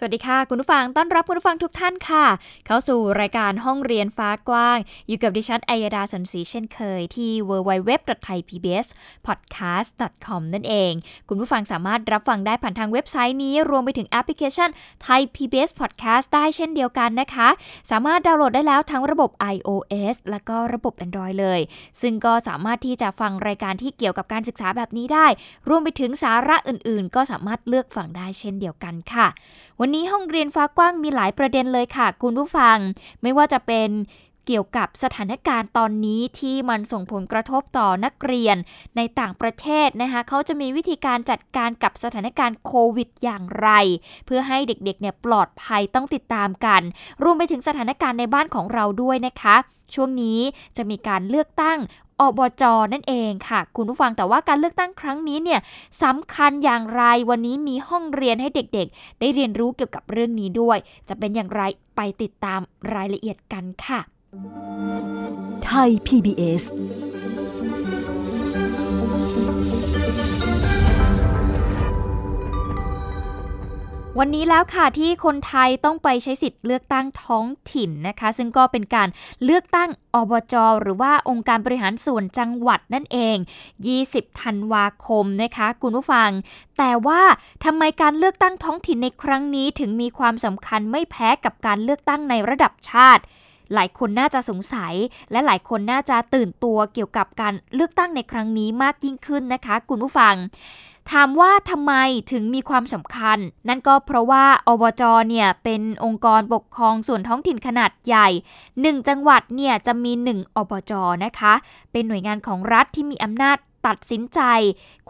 สวัสดีค่ะ คุณผู้ฟังต้อนรับคุณผู้ฟังทุกท่านค่ะ เข้าสู่รายการห้องเรียนฟ้ากว้าง อยู่กับดิฉันอัยดาสนศรีเช่นเคยที่ www.thaipbspodcast.com นั่นเอง คุณผู้ฟังสามารถรับฟังได้ผ่านทางเว็บไซต์นี้ รวมไปถึงแอปพลิเคชัน Thai PBS Podcast ได้เช่นเดียวกันนะคะ สามารถดาวน์โหลดได้แล้วทั้งระบบ iOS และก็ระบบ Android เลย ซึ่งก็สามารถที่จะฟังรายการที่เกี่ยวกับการศึกษาแบบนี้ได้ รวมไปถึงสาระอื่น ๆ ก็สามารถเลือกฟังได้เช่นเดียวกันค่ะวันนี้ห้องเรียนฟ้ากว้างมีหลายประเด็นเลยค่ะ คุณผู้ฟัง ไม่ว่าจะเป็นเกี่ยวกับสถานการณ์ตอนนี้ที่มันส่งผลกระทบต่อนักเรียนในต่างประเทศนะคะเขาจะมีวิธีการจัดการกับสถานการณ์โควิดอย่างไร เพื่อให้เด็กๆเนี่ยปลอดภัยต้องติดตามกัน รวมไปถึงสถานการณ์ในบ้านของเราด้วยนะคะ ช่วงนี้จะมีการเลือกตั้ง อบจนั่นเองค่ะ คุณผู้ฟังแต่ว่าการเลือกตั้งครั้งนี้เนี่ยสำคัญอย่างไรวันนี้มีห้องเรียนให้เด็กๆ ได้เรียนรู้เกี่ยวกับเรื่องนี้ด้วย จะเป็นอย่างไรไปติดตามรายละเอียดกันค่ะ ไทย PBS วันนี้แล้วค่ะที่คนไทยต้องไปใช้สิทธิ์เลือกตั้งท้องถิ่นนะคะ ซึ่งก็เป็นการเลือกตั้งอบจหรือว่าองค์การบริหารส่วนจังหวัดนั่นเอง 20 ธันวาคมนะคะ คุณผู้ฟัง แต่ว่าทำไมการเลือกตั้งท้องถิ่นในครั้งนี้ถึงมีความสำคัญไม่แพ้กับการเลือกตั้งในระดับชาติหลายคนน่าจะสงสัย และหลายคนน่าจะตื่นตัวเกี่ยวกับการเลือกตั้งในครั้งนี้มากยิ่งขึ้นนะคะ คุณผู้ฟัง ถามว่าทำไมถึงมีความสำคัญ นั่นก็เพราะว่าอบจเนี่ยเป็นองค์กรปกครองส่วนท้องถิ่นขนาดใหญ่ 1 จังหวัดเนี่ยจะมี 1 อบจนะคะ เป็นหน่วยงานของรัฐที่มีอำนาจตัดสินใจ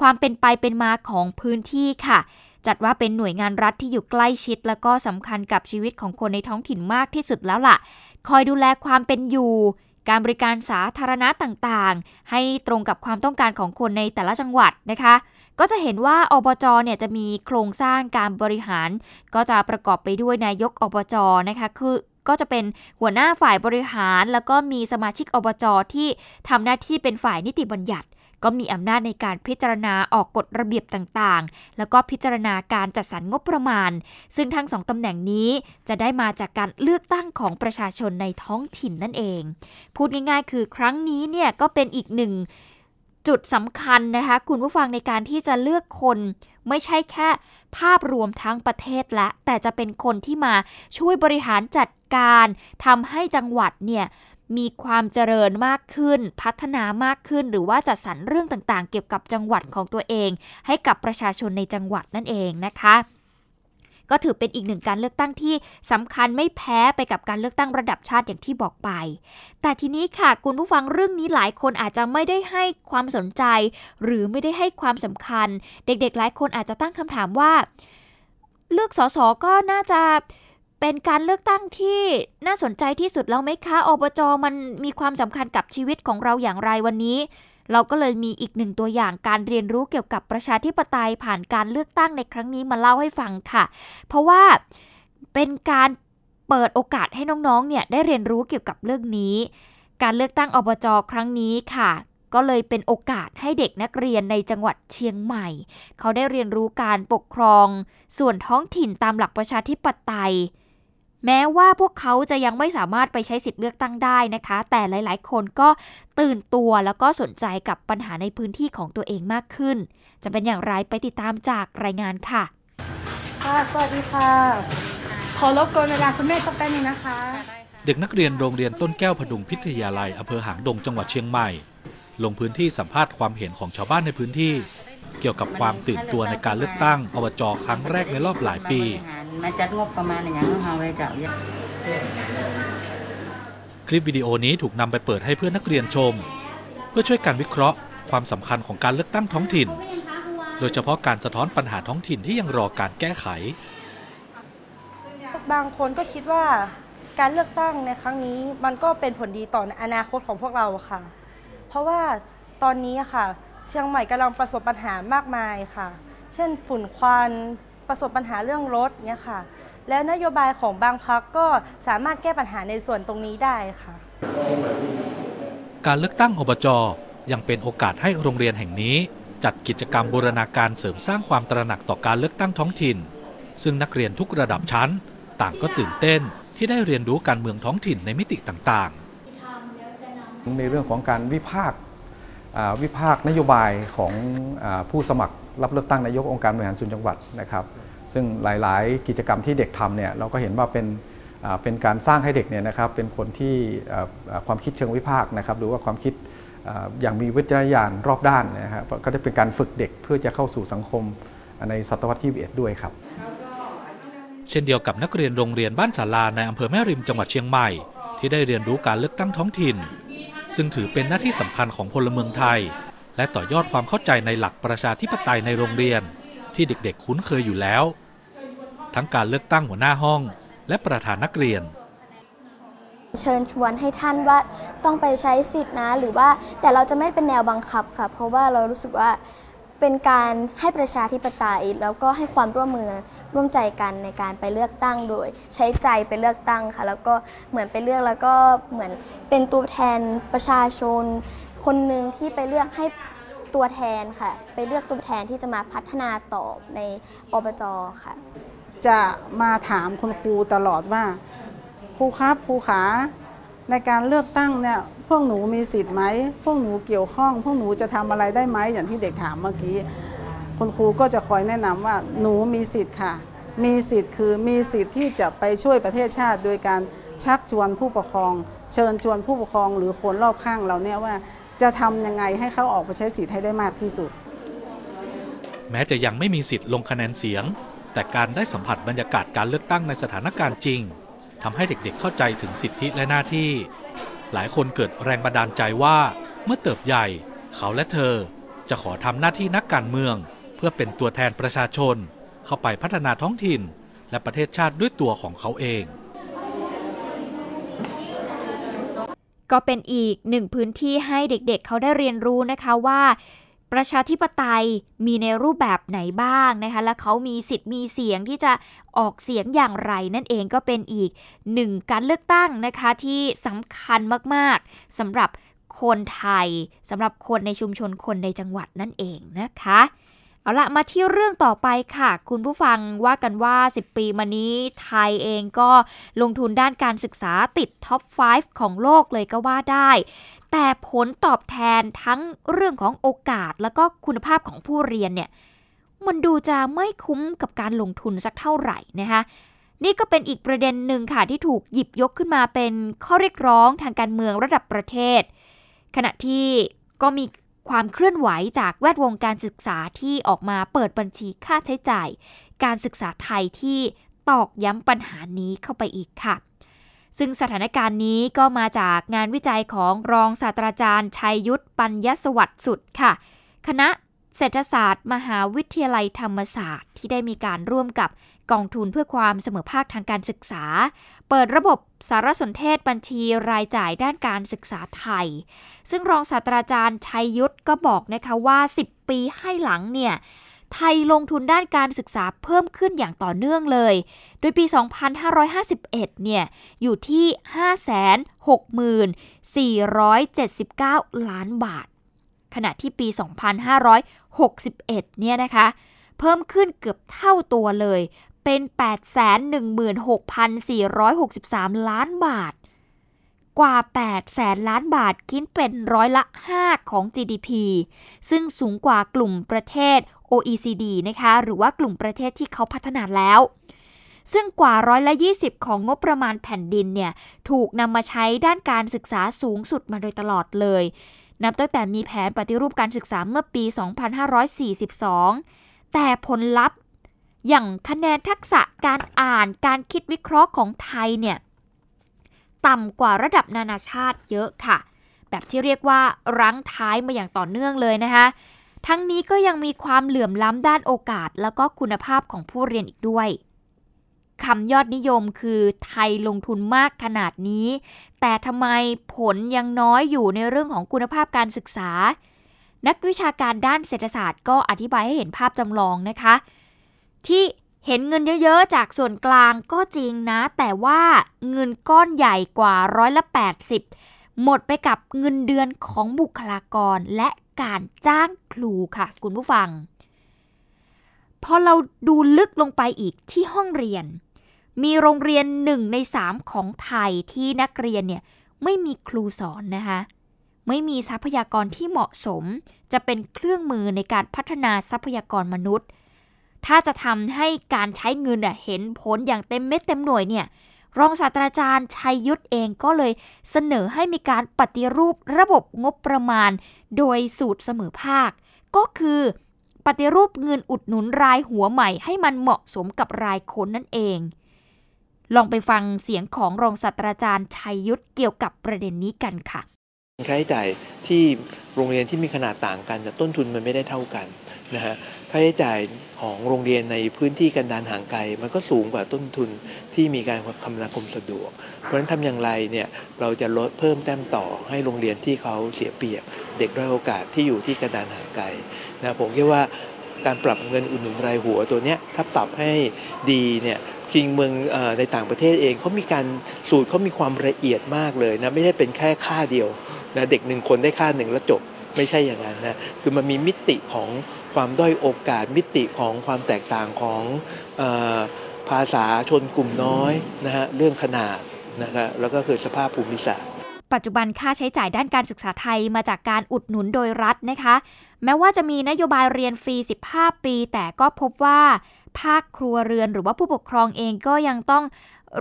ความเป็นไปเป็นมาของพื้นที่ค่ะจัดว่าเป็นหน่วยงานรัฐที่อยู่ใกล้ชิด และก็สำคัญกับชีวิตของคนในท้องถิ่นมากที่สุดแล้วล่ะ คอยดูแลความเป็นอยู่ การบริการสาธารณะต่างๆ ให้ตรงกับความต้องการของคนในแต่ละจังหวัดนะคะ ก็จะเห็นว่าอบจเนี่ยจะมีโครงสร้างการบริหาร ก็จะประกอบไปด้วยนายกอบจนะคะคือก็จะเป็นหัวหน้าฝ่ายบริหาร แล้วก็มีสมาชิกอบจที่ทำหน้าที่เป็นฝ่ายนิติบัญญัติ ก็มีอำนาจในการพิจารณาออกกฎระเบียบต่างๆ แล้วก็พิจารณาการจัดสรรงบประมาณ ซึ่งทั้งสองตำแหน่งนี้จะได้มาจากการเลือกตั้งของประชาชนในท้องถิ่นนั่นเอง พูดง่ายๆ คือครั้งนี้เนี่ยก็เป็นอีกหนึ่ง จุดสำคัญนะคะ คุณผู้ฟังในการที่จะเลือกคนไม่ใช่แค่ภาพรวมทั้งประเทศและ แต่จะเป็นคนที่มาช่วยบริหารจัดการทำให้จังหวัดเนี่ยมีความเจริญมากขึ้น พัฒนามากขึ้น หรือว่าจัดสรรเรื่องต่างๆ เกี่ยวกับจังหวัดของตัวเอง ให้กับประชาชนในจังหวัดนั่นเองนะคะ ก็ถือเป็นอีกหนึ่งการเลือกตั้งที่สำคัญไม่แพ้ไปกับการเลือกตั้งระดับชาติอย่างที่บอกไป แต่ทีนี้ค่ะคุณผู้ฟังเรื่องนี้หลายคนอาจจะไม่ได้ให้ความสนใจ หรือไม่ได้ให้ความสำคัญ เด็กๆ หลายคนอาจจะตั้งคำถามว่า เลือกสสก็น่าจะเป็นการเลือกตั้งที่น่าสนใจที่สุดแล้วไหมคะอบจมันมีความสำคัญกับชีวิตของเราอย่างไรวันนี้ เราก็เลยมีอีกหนึ่งตัวอย่างการเรียนรู้เกี่ยวกับประชาธิปไตยผ่านการเลือกตั้งในครั้งนี้มาเล่าให้ฟังค่ะ เพราะว่าเป็นการเปิดโอกาสให้น้องๆ เนี่ยได้เรียนรู้เกี่ยวกับเรื่องนี้ การเลือกตั้งอบจครั้งนี้ค่ะ ก็เลยเป็นโอกาสให้เด็กนักเรียนในจังหวัดเชียงใหม่ เขาได้เรียนรู้การปกครอง ส่วนท้องถิ่นตามหลักประชาธิปไตย แม้ว่าพวกเขาจะยังไม่สามารถไปใช้สิทธิ์เลือกตั้งได้นะคะ แต่หลายๆ คนก็ตื่นตัวแล้วก็สนใจกับปัญหาในพื้นที่ของตัวเองมากขึ้น จะเป็นอย่างไรไปติดตามจากรายงานค่ะ ค่ะ สวัสดีค่ะ ขอรบกวนเวลาคุณแม่สักแป๊บนึงนะคะ เด็กนักเรียนโรงเรียนต้นแก้วพดุงพิทยาลัยอำเภอหางดงจังหวัดเชียงใหม่ ลงพื้นที่สัมภาษณ์ความเห็นของชาวบ้านในพื้นที่ เกี่ยวกับความตื่นตัวในการเลือกตั้งอบจครั้งแรกในรอบหลายปี มาจัดงบประมาณอย่างน้องเฮาเลยเจ้าคลิปวิดีโอนี้ถูกนำไปเปิดให้เพื่อนนักเรียนชม เพื่อช่วยการวิเคราะห์ความสำคัญของการเลือกตั้งท้องถิ่น โดยเฉพาะการสะท้อนปัญหาท้องถิ่นที่ยังรอการแก้ไข บางคนก็คิดว่าการเลือกตั้งในครั้งนี้มันก็เป็นผลดีต่ออนาคตของพวกเราค่ะ เพราะว่าตอนนี้ค่ะ เชียงใหม่กำลังประสบปัญหามากมายค่ะ เช่นฝุ่นควัน ประสบปัญหาเรื่องรถเนี่ยค่ะ แล้วนโยบายของบางพักก็สามารถแก้ปัญหาในส่วนตรงนี้ได้ค่ะ การเลือกตั้งอบจยังเป็นโอกาสให้โรงเรียนแห่งนี้ จัดกิจกรรมบูรณาการเสริมสร้างความตระหนักต่อการเลือกตั้งท้องถิ่น ซึ่งนักเรียนทุกระดับชั้น ต่างก็ตื่นเต้นที่ได้เรียนรู้การเมืองท้องถิ่นในมิติต่างๆ ในเรื่องของการวิพากษ์อ่าวิพากษ์นโยบายของอาผู้สมัคร รับเลือกตั้งนายกองค์การบริหารส่วนจังหวัดนะครับ ซึ่งหลาย ๆ กิจกรรมที่เด็กทำเนี่ยเราก็เห็นว่าเป็นเป็นการสร้างให้เด็กเนี่ยนะครับเป็นคนที่ความคิดเชิงวิพากษ์นะครับหรือว่าความคิดอ่าอย่างมีวิจารณญาณรอบด้านนะครับก็ได้เป็นการฝึกเด็กเพื่อจะเข้าสู่สังคมในศตวรรษที่21ด้วยครับ เช่นเดียวกับนักเรียนโรงเรียนบ้านศาลาในอำเภอแม่ริมจังหวัดเชียงใหม่ ที่ได้เรียนรู้การเลือกตั้งท้องถิ่น ซึ่งถือเป็นหน้าที่สำคัญของพลเมืองไทย และต่อยอดความเข้าใจในหลักประชาธิปไตยในโรงเรียน ที่เด็กๆ คุ้นเคยอยู่แล้ว ทั้งการเลือกตั้งหัวหน้าห้อง และประธานนักเรียน เชิญชวนให้ท่านว่าต้องไปใช้สิทธินะ หรือว่าแต่เราจะไม่เป็นแนวบังคับค่ะ เพราะว่าเรารู้สึกว่าเป็นการให้ประชาธิปไตย แล้วก็ให้ความร่วมมือร่วมใจกันในการไปเลือกตั้งโดย ใช้ใจไปเลือกตั้งค่ะ แล้วก็เหมือนไปเลือกแล้วก็เหมือนเป็นตัวแทนประชาชน คนหนึ่งที่ไปเลือกให้ตัวแทนค่ะ ไปเลือกตัวแทนที่จะมาพัฒนาต่อในอบจค่ะ จะมาถามคุณครูตลอดว่า ครูครับครูขาในการเลือกตั้งเนี่ยพวกหนูมีสิทธิ์ไหมพวกหนูเกี่ยวข้อง พวกหนูจะทำอะไรได้ไหมอย่างที่เด็กถามเมื่อกี้คุณครูก็จะคอยแนะนำว่าหนูมีสิทธิ์ค่ะ มีสิทธิ์คือมีสิทธิ์ที่จะไปช่วยประเทศชาติ โดยการชักชวนผู้ปกครอง เชิญชวนผู้ปกครองหรือคนรอบข้างเราเนี่ยว่า จะทำยังไงให้เขาออกไปใช้สิทธิ์ให้ได้มากที่สุด แม้จะยังไม่มีสิทธิ์ลงคะแนนเสียง แต่การได้สัมผัสบรรยากาศการเลือกตั้งในสถานการณ์จริงทำให้เด็กๆเข้าใจถึงสิทธิและหน้าที่ หลายคนเกิดแรงบันดาลใจว่า เมื่อเติบใหญ่ เขาและเธอ จะขอทำหน้าที่นักการเมือง เพื่อเป็นตัวแทนประชาชน เข้าไปพัฒนาท้องถิ่น และประเทศชาติด้วยตัวของเขาเอง ก็เป็นอีกหนึ่งพื้นที่ให้เด็กๆเเขาได้เรียนรู้นะคะว่าประชาธิปไตยมีในรูปแบบไหนบ้างนะคะ และเขามีสิทธิ์มีเสียงที่จะออกเสียงอย่างไร นั่นเองก็เป็นอีกหนึ่งการเลือกตั้งนะคะที่สำคัญมากๆสำหรับคนไทยสำหรับคนในชุมชนคนในจังหวัดนั่นเองนะคะ เอาละมาที่เรื่องต่อไปค่ะ คุณผู้ฟังว่ากันว่า 10 ปีมานี้ไทยเองก็ลงทุนด้านการศึกษาติดท็อป 5 ของโลกเลยก็ว่าได้ แต่ผลตอบแทนทั้งเรื่องของโอกาสแล้วก็คุณภาพของผู้เรียนเนี่ยมันดูจะไม่คุ้มกับการลงทุนสักเท่าไหร่นะคะนี่ก็เป็นอีกประเด็นหนึ่งค่ะที่ถูกหยิบยกขึ้นมาเป็นข้อเรียกร้องทางการเมืองระดับประเทศ ขณะที่ก็มี ความเคลื่อนไหวจากแวดวงการศึกษาที่ออกมาเปิดบัญชีค่าใช้จ่าย การศึกษาไทยที่ตอกย้ำปัญหานี้เข้าไปอีกค่ะ ซึ่งสถานการณ์นี้ก็มาจากงานวิจัยของรองศาสตราจารย์ชัยยุทธปัญญสวัสดิ์สุดค่ะ คณะเศรษฐศาสตร์ มหาวิทยาลัยธรรมศาสตร์ ที่ได้มีการร่วมกับ กองทุนเพื่อความเสมอภาคทางการศึกษา เปิดระบบสารสนเทศบัญชีรายจ่ายด้านการศึกษาไทย ซึ่งรองศาสตราจารย์ชัยยุทธก็บอกนะคะว่า 10 ปีให้หลังเนี่ยไทยลงทุนด้านการศึกษาเพิ่มขึ้นอย่างต่อเนื่องเลย โดยปี 2551 เนี่ย อยู่ที่ 564,79 ล้านบาท ขณะที่ปี 2561 เนี่ยนะคะ เพิ่มขึ้นเกือบเท่าตัวเลย เป็น 816,463 ล้านบาท กว่า 8 แสนล้านบาทคิดเป็นร้อยละ 5 ของ GDP ซึ่งสูงกว่ากลุ่มประเทศ OECD นะคะ หรือว่ากลุ่มประเทศที่เขาพัฒนาแล้ว ซึ่งกว่าร้อยละ 20 ของงบประมาณแผ่นดินเนี่ย ถูกนำมาใช้ด้านการศึกษาสูงสุดมาโดยตลอดเลย นับตั้งแต่มีแผนปฏิรูปการศึกษาเมื่อปี 2542 แต่ผลลัพธ์ อย่างคะแนนทักษะการอ่านการคิดวิเคราะห์ของไทยเนี่ยต่ำกว่าระดับนานาชาติเยอะค่ะ แบบที่เรียกว่ารั้งท้ายมาอย่างต่อเนื่องเลยนะคะทั้งนี้ก็ยังมีความเหลื่อมล้ำด้านโอกาส แล้วก็คุณภาพของผู้เรียนอีกด้วยคำยอดนิยมคือไทยลงทุนมากขนาดนี้ แต่ทำไมผลยังน้อยอยู่ในเรื่องของคุณภาพการศึกษา นักวิชาการด้านเศรษฐศาสตร์ก็อธิบายให้เห็นภาพจำลองนะคะ ที่เห็นเงินเยอะๆ จากส่วนกลางก็จริงนะ แต่ว่าเงินก้อนใหญ่กว่าร้อยละ 80 หมดไปกับเงินเดือนของบุคลากรและการจ้างครูค่ะ คุณผู้ฟัง พอเราดูลึกลงไปอีกที่ห้องเรียน มีโรงเรียนหนึ่งในสามของไทยที่นักเรียนเนี่ยไม่มีครูสอนนะคะไม่มีทรัพยากรที่เหมาะสม จะเป็นเครื่องมือในการพัฒนาทรัพยากรมนุษย์ ถ้าจะทำให้การใช้เงินเห็นผลอย่างเต็มเม็ดเต็มหน่วยเนี่ยรองศาสตราจารย์ชัยยุทธเองก็เลยเสนอให้มีการปฏิรูประบบงบประมาณ โดยสูตรเสมอภาค ก็คือปฏิรูปเงินอุดหนุนรายหัวใหม่ให้มันเหมาะสมกับรายคนนั่นเอง ลองไปฟังเสียงของรองศาสตราจารย์ชัยยุทธเกี่ยวกับประเด็นนี้กันค่ะ ค่าใช้จ่ายที่โรงเรียนที่มีขนาดต่างกันแต่ต้นทุนมันไม่ได้เท่ากันนะฮะค่าใช้จ่ายของโรงเรียนในพื้นที่กันดานห่างไกล มันก็สูงกว่าต้นทุนที่มีการคมนาคมสะดวก เพราะฉะนั้นทำอย่างไรเนี่ยเราจะลดเพิ่มแต้มต่อให้โรงเรียนที่เขาเสียเปรียบ เด็กด้อยโอกาสที่อยู่ที่กันดานห่างไกลนะผมคิดว่าการปรับเงินอุดหนุนรายหัวตัวเนี้ยถ้าปรับให้ดีเนี่ยคิงเมืองในต่างประเทศเองเขามีการสูตรเขามีความละเอียดมากเลยนะไม่ได้เป็นแค่ค่าเดียว นะเด็กหนึ่งคนได้ค่าหนึ่งแล้วจบไม่ใช่อย่างนั้นนะคือมันมีมิติของความด้อยโอกาสมิติของความแตกต่างของอภาษาชนกลุ่มน้อยนะฮะเรื่องขนาดนะครับแล้วก็คือสภาพภูมิศาสตร์ปัจจุบันค่าใช้จ่ายด้านการศึกษาไทยมาจากการอุดหนุนโดยรัฐนะคะ แม้ว่าจะมีนโยบายเรียนฟรี 15 ปี แต่ก็พบว่า ภาคครัวเรือนหรือว่าผู้ปกครองเองก็ยังต้อง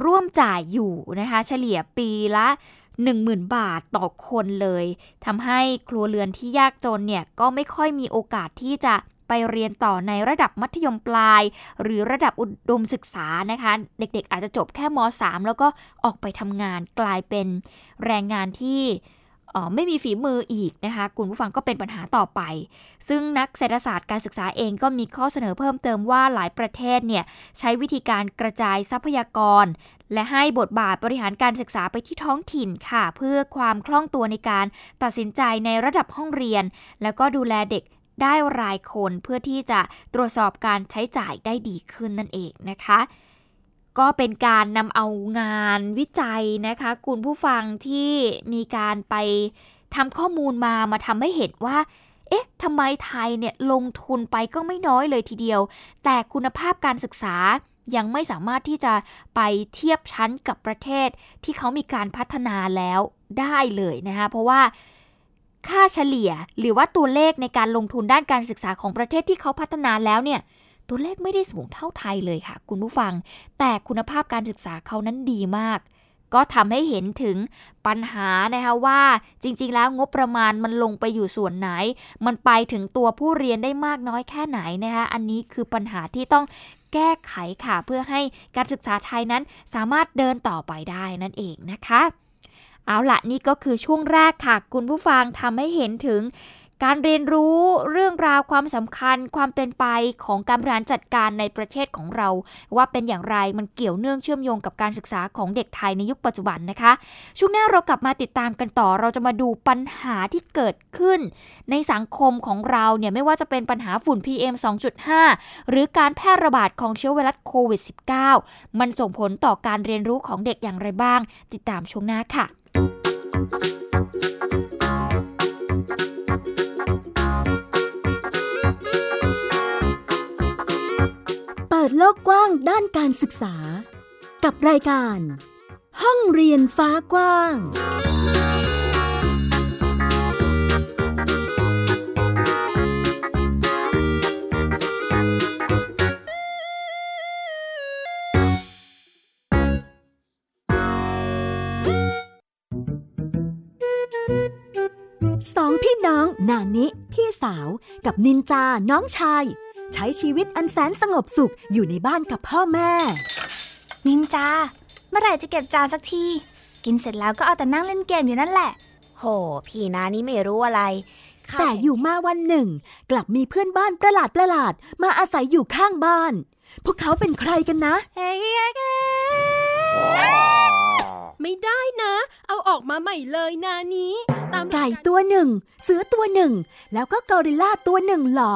ร่วมจ่ายอยู่นะคะ เฉลี่ยปีละ 10,000 บาทต่อคนเลยทำให้ครัวเรือนที่ยากจนเนี่ยก็ไม่ค่อยมีโอกาสที่จะไปเรียนต่อในระดับมัธยมปลาย หรือระดับอุดมศึกษานะคะ เด็กๆ อาจจะจบแค่ม .3 แล้วก็ออกไปทำงานกลายเป็นแรงงานที่ ไม่มีฝีมืออีกนะคะคุณผู้ฟังก็เป็นปัญหาต่อไป ซึ่งนักเศรษฐศาสตร์การศึกษาเองก็มีข้อเสนอเพิ่มเติมว่าหลายประเทศเนี่ยใช้วิธีการกระจายทรัพยากร และให้บทบาทบริหารการศึกษาไปที่ท้องถิ่นค่ะ เพื่อความคล่องตัวในการตัดสินใจในระดับห้องเรียน แล้วก็ดูแลเด็กได้รายคนเพื่อที่จะตรวจสอบการใช้จ่ายได้ดีขึ้นนั่นเองนะคะ ก็เป็นการนำเอางานวิจัยนะคะ คุณผู้ฟังที่มีการไปทำข้อมูลมามาทำให้เห็นว่า เอ๊ะทำไมไทยเนี่ยลงทุนไปก็ไม่น้อยเลยทีเดียว แต่คุณภาพการศึกษายังไม่สามารถที่จะไปเทียบชั้นกับประเทศที่เขามีการพัฒนาแล้วได้เลยนะคะเพราะว่าค่าเฉลี่ยหรือว่าตัวเลขในการลงทุนด้านการศึกษาของประเทศที่เขาพัฒนาแล้วเนี่ย ตัวเลขไม่ได้สูงเท่าไทยเลยค่ะ คุณผู้ฟัง แต่คุณภาพการศึกษาเขานั้นดีมาก ก็ทำให้เห็นถึงปัญหานะคะว่าจริง ๆ แล้วงบประมาณมันลงไปอยู่ส่วนไหน มันไปถึงตัวผู้เรียนได้มากน้อยแค่ไหนนะคะ อันนี้คือปัญหาที่ต้องแก้ไขค่ะ เพื่อให้การศึกษาไทยนั้นสามารถเดินต่อไปได้นั่นเองนะคะเอาละนี่ก็คือช่วงแรกค่ะ คุณผู้ฟังทำให้เห็นถึง การเรียนรู้เรื่องราวความสำคัญความเป็นไปของการบริหารจัดการในประเทศของเรา ว่าเป็นอย่างไรมันเกี่ยวเนื่องเชื่อมโยงกับการศึกษาของเด็กไทยในยุคปัจจุบันนะคะ ช่วงหน้าเรากลับมาติดตามกันต่อเราจะมาดูปัญหาที่เกิดขึ้น ในสังคมของเราเนี่ยไม่ว่าจะเป็นปัญหาฝุ่น PM 2.5 หรือการแพร่ระบาดของเชื้อไวรัสโควิด -19 มันส่งผลต่อการเรียนรู้ของเด็กอย่างไรบ้าง ติดตามช่วงหน้าค่ะ โลกกว้างด้านการศึกษา กับรายการ ห้องเรียนฟ้ากว้าง สองพี่น้องนานิ พี่สาวกับนินจาน้องชาย ใช้ชีวิตอันแสนสงบสุขอยู่ในบ้านกับพ่อแม่ นินจา เมื่อไหร่จะเก็บจานสักที กินเสร็จแล้วก็เอาแต่นั่งเล่นเกมอยู่นั่นแหละ โห พี่นานี่ไม่รู้อะไร แต่อยู่มาวันหนึ่ง กลับมีเพื่อนบ้านประหลาดประหลาดมาอาศัยอยู่ข้างบ้าน พวกเขาเป็นใครกันนะ ไม่ได้นะ เอาออกอกมาใหม่เลยนานี้ ตามไก่ตัวหนึ่ง เสือตัวหนึ่ง แล้วก็กอริลลาตัวหนึ่งเหรอ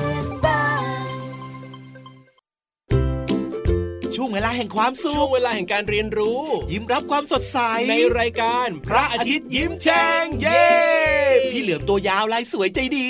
ช่วงเวลาแห่งความสุขช่วงเวลาแห่งการเรียนรู้ ยิ้มรับความสดใส ในรายการ พระอาทิตย์ยิ้มแฉ่งเย้พี่เหลือมตัวยาวลายสวยใจดี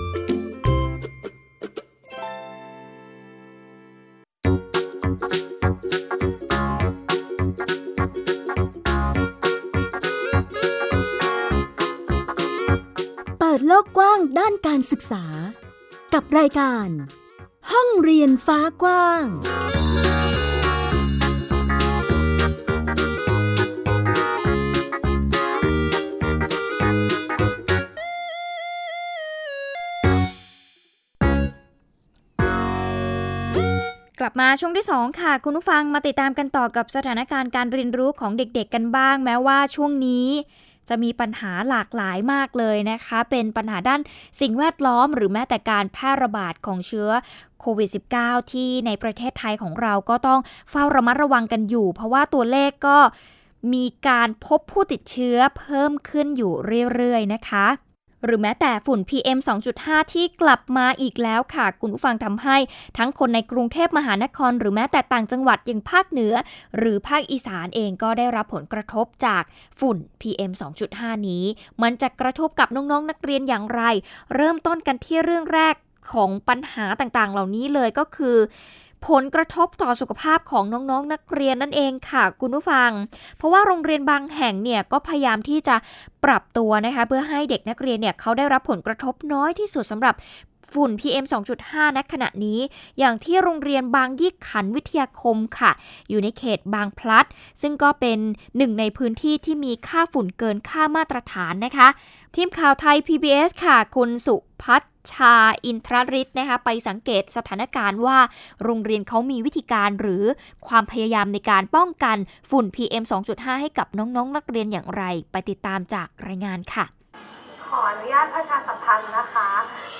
ลกกว้างด้านการศึกษา กับรายการ ห้องเรียนฟ้ากว้าง กลับมาช่วงที่ 2 ค่ะ คุณผู้ฟังมาติดตามกันต่อกับสถานการณ์การเรียนรู้ของเด็กๆกันบ้าง แม้ว่าช่วงนี้ จะมีปัญหาหลากหลายมากเลยนะคะ เป็นปัญหาด้านสิ่งแวดล้อม หรือแม้แต่การแพร่ระบาดของเชื้อโควิด -19 ที่ในประเทศไทยของเราก็ต้องเฝ้าระมัดระวังกันอยู่ เพราะว่าตัวเลขก็มีการพบผู้ติดเชื้อเพิ่มขึ้นอยู่เรื่อยๆนะคะ หรือแม้แต่ฝุ่น PM 2.5 ที่กลับมาอีกแล้วค่ะ คุณผู้ฟังทำให้ทั้งคนในกรุงเทพมหานคร หรือแม้แต่ต่างจังหวัดอย่างภาคเหนือ หรือภาคอีสานเองก็ได้รับผลกระทบจากฝุ่น PM 2.5 นี้ มันจะกระทบกับน้องๆนนักเรียนอย่างไร เริ่มต้นกันที่เรื่องแรกของปัญหาต่างๆ เหล่านี้เลยก็คือ ผลกระทบต่อสุขภาพของน้องๆนนักเรียนนั่นเองค่ะคุณผู้ฟัง เพราะว่าโรงเรียนบางแห่งเนี่ยก็พยายามที่จะปรับตัวนะคะเพื่อให้เด็กนักเรียนเนี่ยเขาได้รับผลกระทบน้อยที่สุดสำหรับ ฝุ่น PM 2.5 ณ ขณะนี้ อย่างที่โรงเรียนบางยี่ขันวิทยาคมค่ะ อยู่ในเขตบางพลัด ซึ่งก็เป็นหนึ่งในพื้นที่ที่มีค่าฝุ่นเกินค่ามาตรฐานนะคะ ทีมข่าวไทย PBS ค่ะ คุณสุพัชชาอินทรริศนะคะไปสังเกตสถานการณ์ว่า โรงเรียนเขามีวิธีการหรือความพยายามในการป้องกันฝุ่น PM 2.5 ให้กับน้องๆนนักเรียนอย่างไร ไปติดตามจากรายงานค่ะ ขออนุญาตประชาสัมพันธ์นะคะ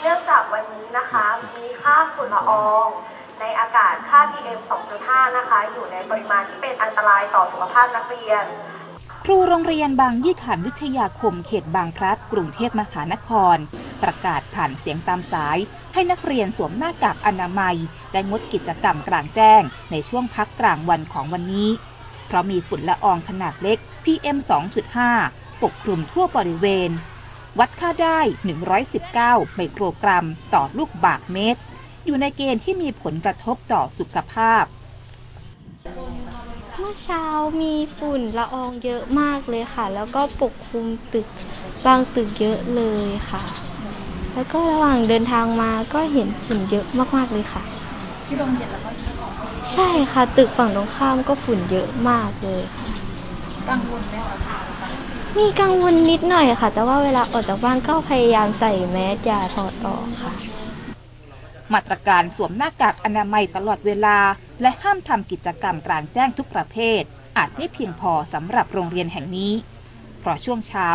เนื่องจากวันนี้นะคะมีค่าฝุ่นละออง ในอากาศค่า PM 2.5 นะคะ อยู่ในปริมาณที่เป็นอันตรายต่อสุขภาพนักเรียน ครูโรงเรียนบางยี่ขันวิทยาคมเขตบางพลัด กรุงเทพมหานคร ประกาศผ่านเสียงตามสาย ให้นักเรียนสวมหน้ากากอนามัย และงดกิจกรรมกลางแจ้ง ในช่วงพักกลางวันของวันนี้ เพราะมีฝุ่นละอองขนาดเล็ก PM 2.5 ปกคลุมทั่วบริเวณ วัดค่าได้ 119 ไมโครกรัม ต่อลูกบาศก์เมตร อยู่ในเกณฑ์ที่มีผลกระทบต่อสุขภาพ เมื่อเช้ามีฝุ่นละอองเยอะมากเลยค่ะ แล้วก็ปกคลุมตึกบางตึกเยอะเลยค่ะ แล้วก็ระหว่างเดินทางมาก็เห็นฝุ่นเยอะมากๆเลยค่ะ ที่โรงเรียนแล้วก็ใช่ค่ะ ตึกฝั่งตรงข้ามก็ฝุ่นเยอะมากเลยค่ะกังวลไหมคะ มีกังวลนิดหน่อยค่ะ แต่ว่าเวลาออกจากบ้านก็พยายามใส่แมสอย่าถอดออกค่ะ มาตรการสวมหน้ากากอนามัยตลอดเวลา และห้ามทำกิจกรรมกลางแจ้งทุกประเภท อาจไม่เพียงพอสำหรับโรงเรียนแห่งนี้ เพราะช่วงเช้า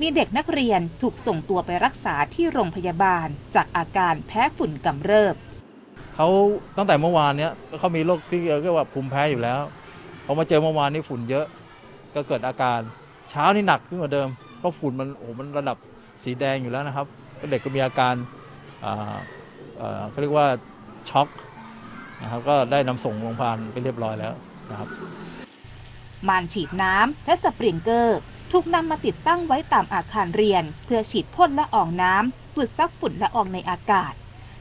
มีเด็กนักเรียนถูกส่งตัวไปรักษาที่โรงพยาบาล จากอาการแพ้ฝุ่นกำเริบ เขาตั้งแต่เมื่อวานเนี้ยเขามีโรคที่เรียกว่าภูมิแพ้อยู่แล้วพอมาเจอเมื่อวานนี้ฝุ่นเยอะก็เกิดอาการ เช้านี่หนักขึ้นกว่าเดิม เพราะฝุ่นมันโอ้มันระดับสีแดงอยู่แล้วนะครับเด็กก็มีอาการเขาเรียกว่าช็อกนะครับก็ได้นำส่งโรงพยาบาลไปเรียบร้อยแล้วนะครับมานฉีดน้ำและสปริงเกอร์ถูกนำมาติดตั้งไว้ตามอาคารเรียน เพื่อฉีดพ่นละอองน้ำดูดซับฝุ่นละอองในอากาศ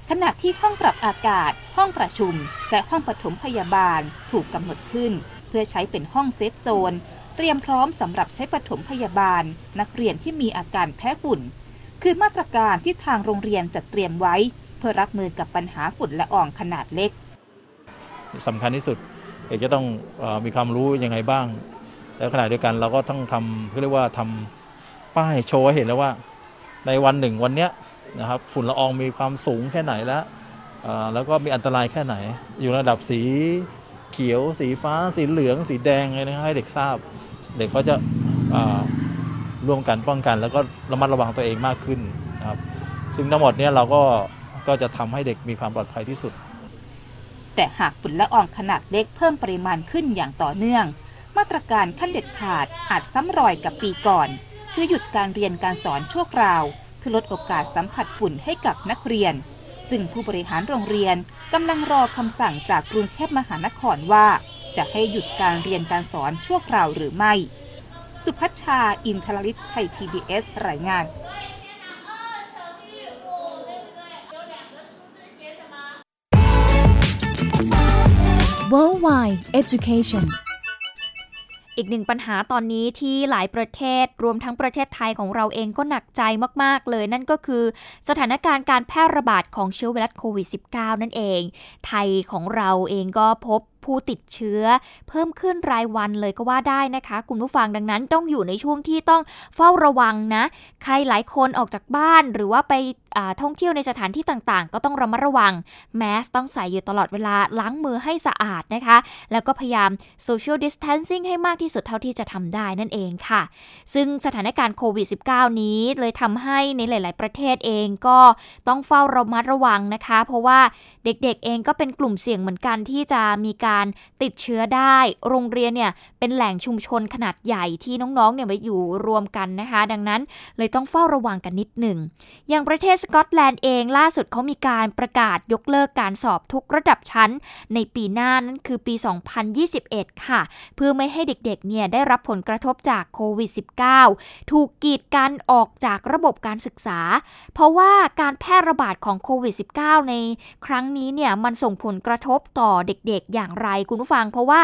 ขณะที่ห้องปรับอากาศ ห้องประชุม และห้องปฐมพยาบาลถูกกำหนดขึ้น เพื่อใช้เป็นห้องเซฟโซน เตรียมพร้อมสำหรับใช้ปฐมพยาบาล นักเรียนที่มีอาการแพ้ฝุ่น คือมาตรการที่ทางโรงเรียนจัดเตรียมไว้ เพื่อรับมือกับปัญหาฝุ่นละอองขนาดเล็กสำคัญที่สุดเอกจะต้องอมีความรู้ยังไงบ้าง แล้วขณะเดียวกันเราก็ต้องทำเรียกว่าทำป้ายโชว์ให้เห็นแล้วว่า ในวันหนึ่งวันเนี้ยนะครับฝุ่นละอองมีความสูงแค่ไหนแล้วแล้วก็มีอันตรายแค่ไหน อยู่ระดับสีเขียว สีฟ้า สีเหลือง สีแดงอะไรนะให้เด็กทราบ เด็กก็จะร่วมกันป้องกัน แล้วก็ระมัดระวังตัวเองมากขึ้นนะครับ ซึ่งทั้งหมดเนี้เราก็ก็จะทำให้เด็กมีความปลอดภัยที่สุด แต่หากฝุ่นละอองขนาดเล็กเพิ่มปริมาณขึ้นอย่างต่อเนื่อง มาตรการขั้นเด็ดขาดอาจซ้ำรอยกับปีก่อน คือหยุดการเรียนการสอนชั่วคราว เพื่อลดโอกาสสัมผัสฝุ่นให้กับนักเรียน ซึ่งผู้บริหารโรงเรียนกำลังรอคำสั่งจากกรุงเทพมหานครว่า จะให้หยุดการเรียนการสอนชั่วคราวหรือไม่ สุพัชชา อินทรลิตไทย PBS รายงาน Worldwide Education อีกหนึ่งปัญหาตอนนี้ที่หลายประเทศรวมทั้งประเทศไทยของเราเองก็หนักใจมาก ๆ เลย นั่นก็คือสถานการณ์การแพร่ระบาดของเชื้อไวรัสโควิด -19 นั่นเอง ไทยของเราเองก็พบ ผู้ติดเชื้อ เพิ่มขึ้นรายวันเลยก็ว่าได้นะคะ คุณผู้ฟังดังนั้นต้องอยู่ในช่วงที่ต้องเฝ้าระวังนะ ใครหลายคนออกจากบ้านหรือว่าไปท่องเที่ยวในสถานที่ต่างๆ ก็ต้องระมัดระวัง แมสต้องใส่อยู่ตลอดเวลาล้างมือให้สะอาดนะคะ แล้วก็พยายาม social distancing ให้มากที่สุดเท่าที่จะทำได้นั่นเองค่ะ ซึ่งสถานการณ์โควิด -19 นี้เลยทำให้ในหลาย ๆ ประเทศเองก็ต้องเฝ้าระมัดระวังนะคะ เพราะว่าเด็กๆเองก็เป็นกลุ่มเสี่ยงเหมือนกันที่จะมีการการติดเชื้อได้ โรงเรียนเนี่ยเป็นแหล่งชุมชนขนาดใหญ่ที่น้องๆเนี่ยมาอยู่รวมกันนะคะ ดังนั้นเลยต้องเฝ้าระวังกันนิดหนึ่ง อย่างประเทศสกอตแลนด์เองล่าสุดเขามีการประกาศยกเลิกการสอบทุกระดับชั้น ในปีหน้านั่นคือปี 2021 ค่ะ เพื่อไม่ให้เด็กๆเนี่ยได้รับผลกระทบจากโควิด -19 ถูกกีดกันออกจากระบบการศึกษา เพราะว่าการแพร่ระบาดของโควิด -19 ในครั้งนี้เนี่ยมันส่งผลกระทบต่อเด็กๆ อย่างไรคุณผู้ฟัง เพราะว่า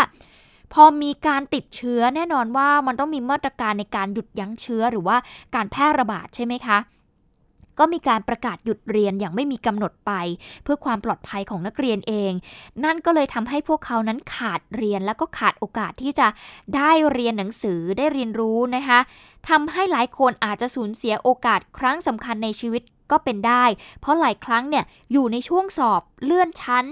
พอมีการติดเชื้อแน่นอนว่ามันต้องมีมาตรการในการหยุดยั้งเชื้อหรือว่าการแพร่ระบาดใช่ไหมคะก็มีการประกาศหยุดเรียนอย่างไม่มีกำหนดไป เพื่อความปลอดภัยของนักเรียนเอง นั่นก็เลยทำให้พวกเขานั้นขาดเรียนแล้วก็ขาดโอกาสที่จะได้เรียนหนังสือได้เรียนรู้นะคะทำให้หลายคนอาจจะสูญเสียโอกาสครั้งสำคัญในชีวิตก็เป็นได้ เพราะหลายครั้งเนี่ยอยู่ในช่วงสอบเลื่อนชั้น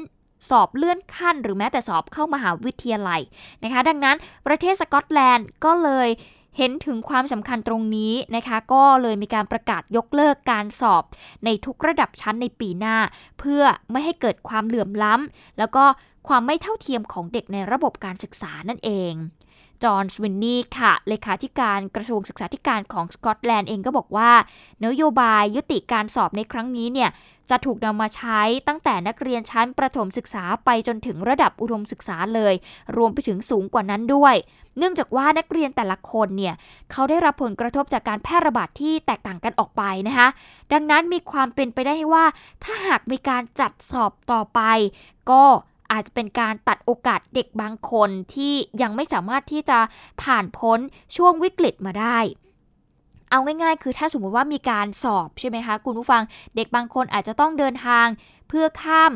สอบเลื่อนขั้น หรือแม้แต่สอบเข้ามหาวิทยาลัยนะคะ ดังนั้นประเทศสกอตแลนด์ก็เลยเห็นถึงความสำคัญตรงนี้นะคะ ก็เลยมีการประกาศยกเลิกการสอบในทุกระดับชั้นในปีหน้า เพื่อไม่ให้เกิดความเหลื่อมล้ำแล้วก็ความไม่เท่าเทียมของเด็กในระบบการศึกษานั่นเอง จอห์นสวินนี่ค่ะ เลขาธิการกระทรวงศึกษาธิการของสกอตแลนด์เองก็บอกว่า นโยบายยุติการสอบในครั้งนี้เนี่ยจะถูกนำมาใช้ตั้งแต่นักเรียนชั้นประถมศึกษาไปจนถึงระดับอุดมศึกษาเลย รวมไปถึงสูงกว่านั้นด้วย เนื่องจากว่านักเรียนแต่ละคนเนี่ยเขาได้รับผลกระทบจากการแพร่ระบาดที่แตกต่างกันออกไปนะคะ ดังนั้นมีความเป็นไปได้ว่า ถ้าหากมีการจัดสอบต่อไป ก็ อาจจะเป็นการตัดโอกาสเด็กบางคนที่ยังไม่สามารถที่จะผ่านพ้นช่วงวิกฤตมาได้เอาง่ายๆ คือถ้าสมมติว่ามีการสอบใช่ไหมคะคุณผู้ฟังเด็กบางคนอาจจะต้องเดินทางเพื่อข้าม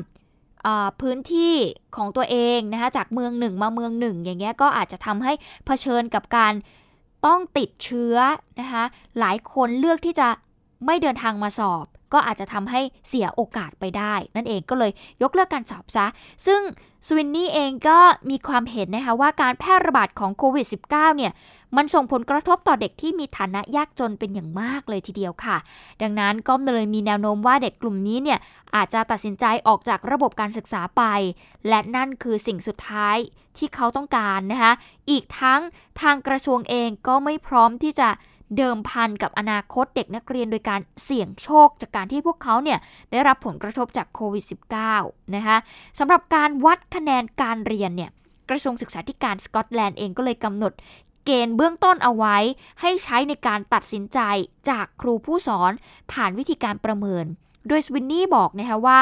พื้นที่ของตัวเองนะคะจากเมืองหนึ่งมาเมืองหนึ่ง อย่างเงี้ยก็อาจจะทำให้เผชิญกับการต้องติดเชื้อนะคะหลายคนเลือกที่จะไม่เดินทางมาสอบ ก็อาจจะทำให้เสียโอกาสไปได้ นั่นเองก็เลยยกเลิกการสอบซะ ซึ่งสวินนี่เองก็มีความเห็นนะคะว่าการแพร่ระบาดของโควิด -19 เนี่ยมันส่งผลกระทบต่อเด็กที่มีฐานะยากจนเป็นอย่างมากเลยทีเดียวค่ะ ดังนั้นก็เลยมีแนวโน้มว่าเด็กกลุ่มนี้เนี่ยอาจจะตัดสินใจออกจากระบบการศึกษาไป และนั่นคือสิ่งสุดท้ายที่เขาต้องการนะคะ อีกทั้งทางกระทรวงเองก็ไม่พร้อมที่จะ เดิมพันกับอนาคตเด็กนักเรียนโดยการเสี่ยงโชคจากการที่พวกเขาเนี่ยได้รับผลกระทบจากโควิด -19 นะคะสำหรับการวัดคะแนนการเรียนเนี่ยกระทรวงศึกษาธิการสกอตแลนด์เองก็เลยกำหนดเกณฑ์เบื้องต้นเอาไว้ ให้ใช้ในการตัดสินใจจากครูผู้สอนผ่านวิธีการประเมิน โดยสวินนี่บอกนะคะว่า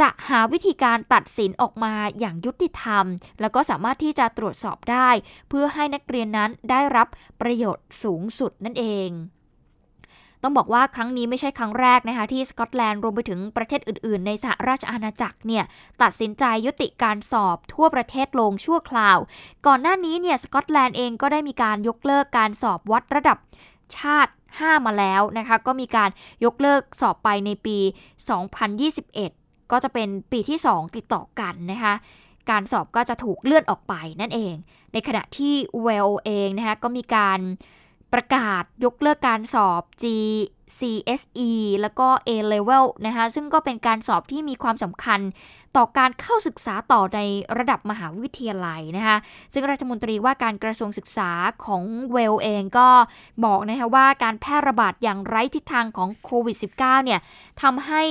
จะหาวิธีการตัดสินออกมาอย่างยุติธรรม แล้วก็สามารถที่จะตรวจสอบได้ เพื่อให้นักเรียนนั้นได้รับประโยชน์สูงสุดนั่นเองต้องบอกว่าครั้งนี้ไม่ใช่ครั้งแรกนะคะที่สกอตแลนด์รวมไปถึงประเทศอื่นๆ ในสหราชอาณาจักรเนี่ยตัดสินใจยุติการสอบทั่วประเทศลงชั่วคราว ก่อนหน้านี้เนี่ยสกอตแลนด์เองก็ได้มีการยกเลิกการสอบวัดระดับชาติ 5 มาแล้วนะคะก็มีการยกเลิกสอบไปในปี 2021 ก็จะเป็นปีที่ 2 ติดต่อกันนะคะการสอบก็จะถูกเลื่อนออกไปนั่นเอง ในขณะที่เวลเองนะคะก็มีการประกาศยกเลิกการสอบ GCSE แล้วก็ A Level นะคะซึ่งก็เป็นการสอบที่มีความสำคัญต่อการเข้าศึกษาต่อในระดับมหาวิทยาลัยนะคะซึ่งรัฐมนตรีว่าการกระทรวงศึกษาของเวลเองก็บอกนะคะว่าการแพร่ระบาดอย่างไร้ทิศทางของโควิด -19 เนี่ยทำให้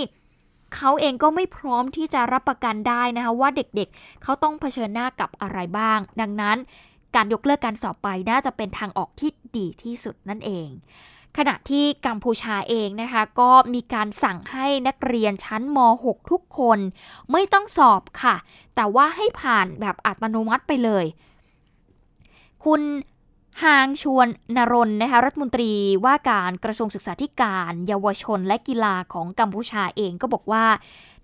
เขาเองก็ไม่พร้อมที่จะรับประกันได้นะคะว่าเด็กๆเเขาต้องเผชิญหน้ากับอะไรบ้าง ดังนั้นการยกเลิกการสอบไปน่าจะเป็นทางออกที่ดีที่สุดนั่นเอง ขณะที่กัมพูชาเองนะคะก็มีการสั่งให้นักเรียนชั้นม .6 ทุกคน ไม่ต้องสอบค่ะ แต่ว่าให้ผ่านแบบอัตโนมัติไปเลย คุณ ฮางชวนนรนนะคะรัฐมนตรีว่าการกระทรวงศึกษาธิการ เยาวชนและกีฬาของกัมพูชาเองก็บอกว่า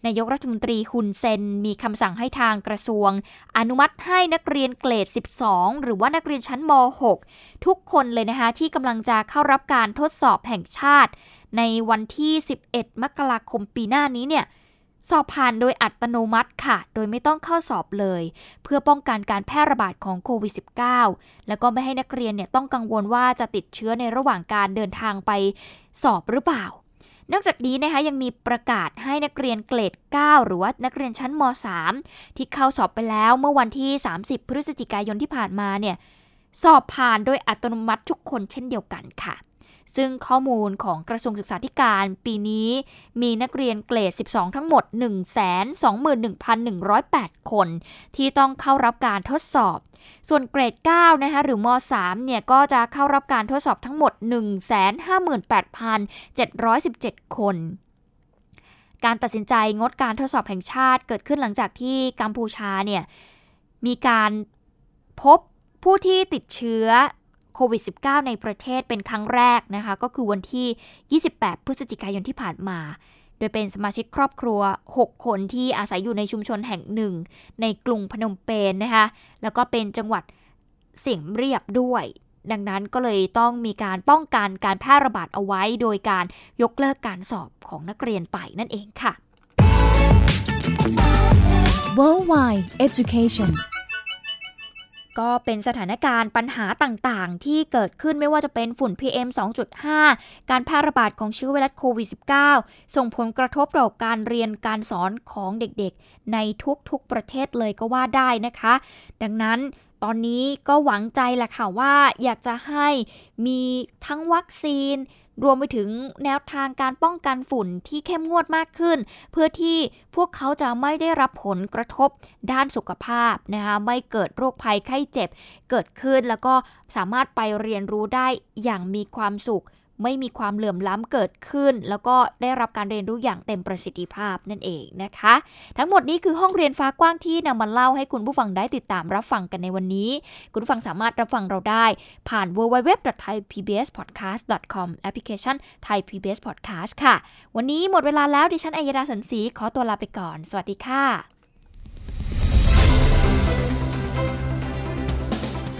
นายกรัฐมนตรีฮุนเซนมีคำสั่งให้ทางกระทรวง อนุมัติให้นักเรียนเกรด 12 หรือว่านักเรียนชั้นม .6 ทุกคนเลยนะคะที่กำลังจะเข้ารับการทดสอบแห่งชาติ ในวันที่ 11 มกราคมปีหน้านี้เนี่ย สอบผ่านโดยอัตโนมัติค่ะ โดยไม่ต้องเข้าสอบเลย เพื่อป้องกันการแพร่ระบาดของโควิด -19 แล้วก็ไม่ให้นักเรียนเนี่ยต้องกังวลว่าจะติดเชื้อในระหว่างการเดินทางไปสอบหรือเปล่า นอกจากนี้นะคะยังมีประกาศให้นักเรียนเกรด 9 หรือว่านักเรียนชั้นม .3 ที่เข้าสอบไปแล้วเมื่อวันที่ 30 พฤศจิกายนที่ผ่านมาเนี่ยสอบผ่านโดยอัตโนมัติทุกคนเช่นเดียวกันค่ะ ซึ่งข้อมูลของกระทรวงศึกษาธิการปีนี้มีนักเรียนเกรด 12 ทั้งหมด 121,108 คน ที่ต้องเข้ารับการทดสอบ ส่วนเกรด 9 นะคะหรือม .3 เนี่ย ก็จะเข้ารับการทดสอบทั้งหมด 158,717 คนการตัดสินใจงดการทดสอบแห่งชาติเกิดขึ้นหลังจากที่กัมพูชาเนี่ยมีการพบผู้ที่ติดเชื้อโควิด -19 ในประเทศเป็นครั้งแรกนะคะ ก็คือวันที่ 28 พฤศจิกายนที่ผ่านมา โดยเป็นสมาชิกครอบครัว 6 คนที่อาศัยอยู่ในชุมชนแห่งหนึ่ง ในกรุงพนมเปญนนะคะ แล้วก็เป็นจังหวัดเสียงเรียบด้วย ดังนั้นก็เลยต้องมีการป้องกันการแพร่ระบาดเอาไว้ โดยการยกเลิกการสอบของนักเรียนไปนั่นเองค่ะ Worldwide Education ก็เป็นสถานการณ์ปัญหาต่างๆ ที่เกิดขึ้นไม่ว่าจะเป็นฝุ่น PM 2.5 การแพร่ระบาดของเชื้อไวรัสโควิด -19 ส่งผลกระทบต่อการเรียนการสอนของเด็กๆ ในทุกๆประเทศเลยก็ว่าได้นะคะ ดังนั้นตอนนี้ก็หวังใจแหละค่ะว่าอยากจะให้มีทั้งวัคซีน รวมไปถึงแนวทางการป้องกันฝุ่นที่เข้มงวดมากขึ้น เพื่อที่พวกเขาจะไม่ได้รับผลกระทบด้านสุขภาพนะคะไม่เกิดโรคภัยไข้เจ็บเกิดขึ้นแล้วก็สามารถไปเรียนรู้ได้อย่างมีความสุข ไม่มีความเหลื่อมล้ำเกิดขึ้น แล้วก็ได้รับการเรียนรู้อย่างเต็มประสิทธิภาพนั่นเองนะคะ ทั้งหมดนี้คือห้องเรียนฟ้ากว้างที่นำมาเล่าให้คุณผู้ฟังได้ติดตามรับฟังกันในวันนี้ คุณผู้ฟังสามารถรับฟังเราได้ผ่าน www.thaipbspodcast.com แอปพลิเคชัน Thai PBS Podcast ค่ะ วันนี้หมดเวลาแล้วดิฉันอัยดาสันศรีขอตัวลาไปก่อน สวัสดีค่ะ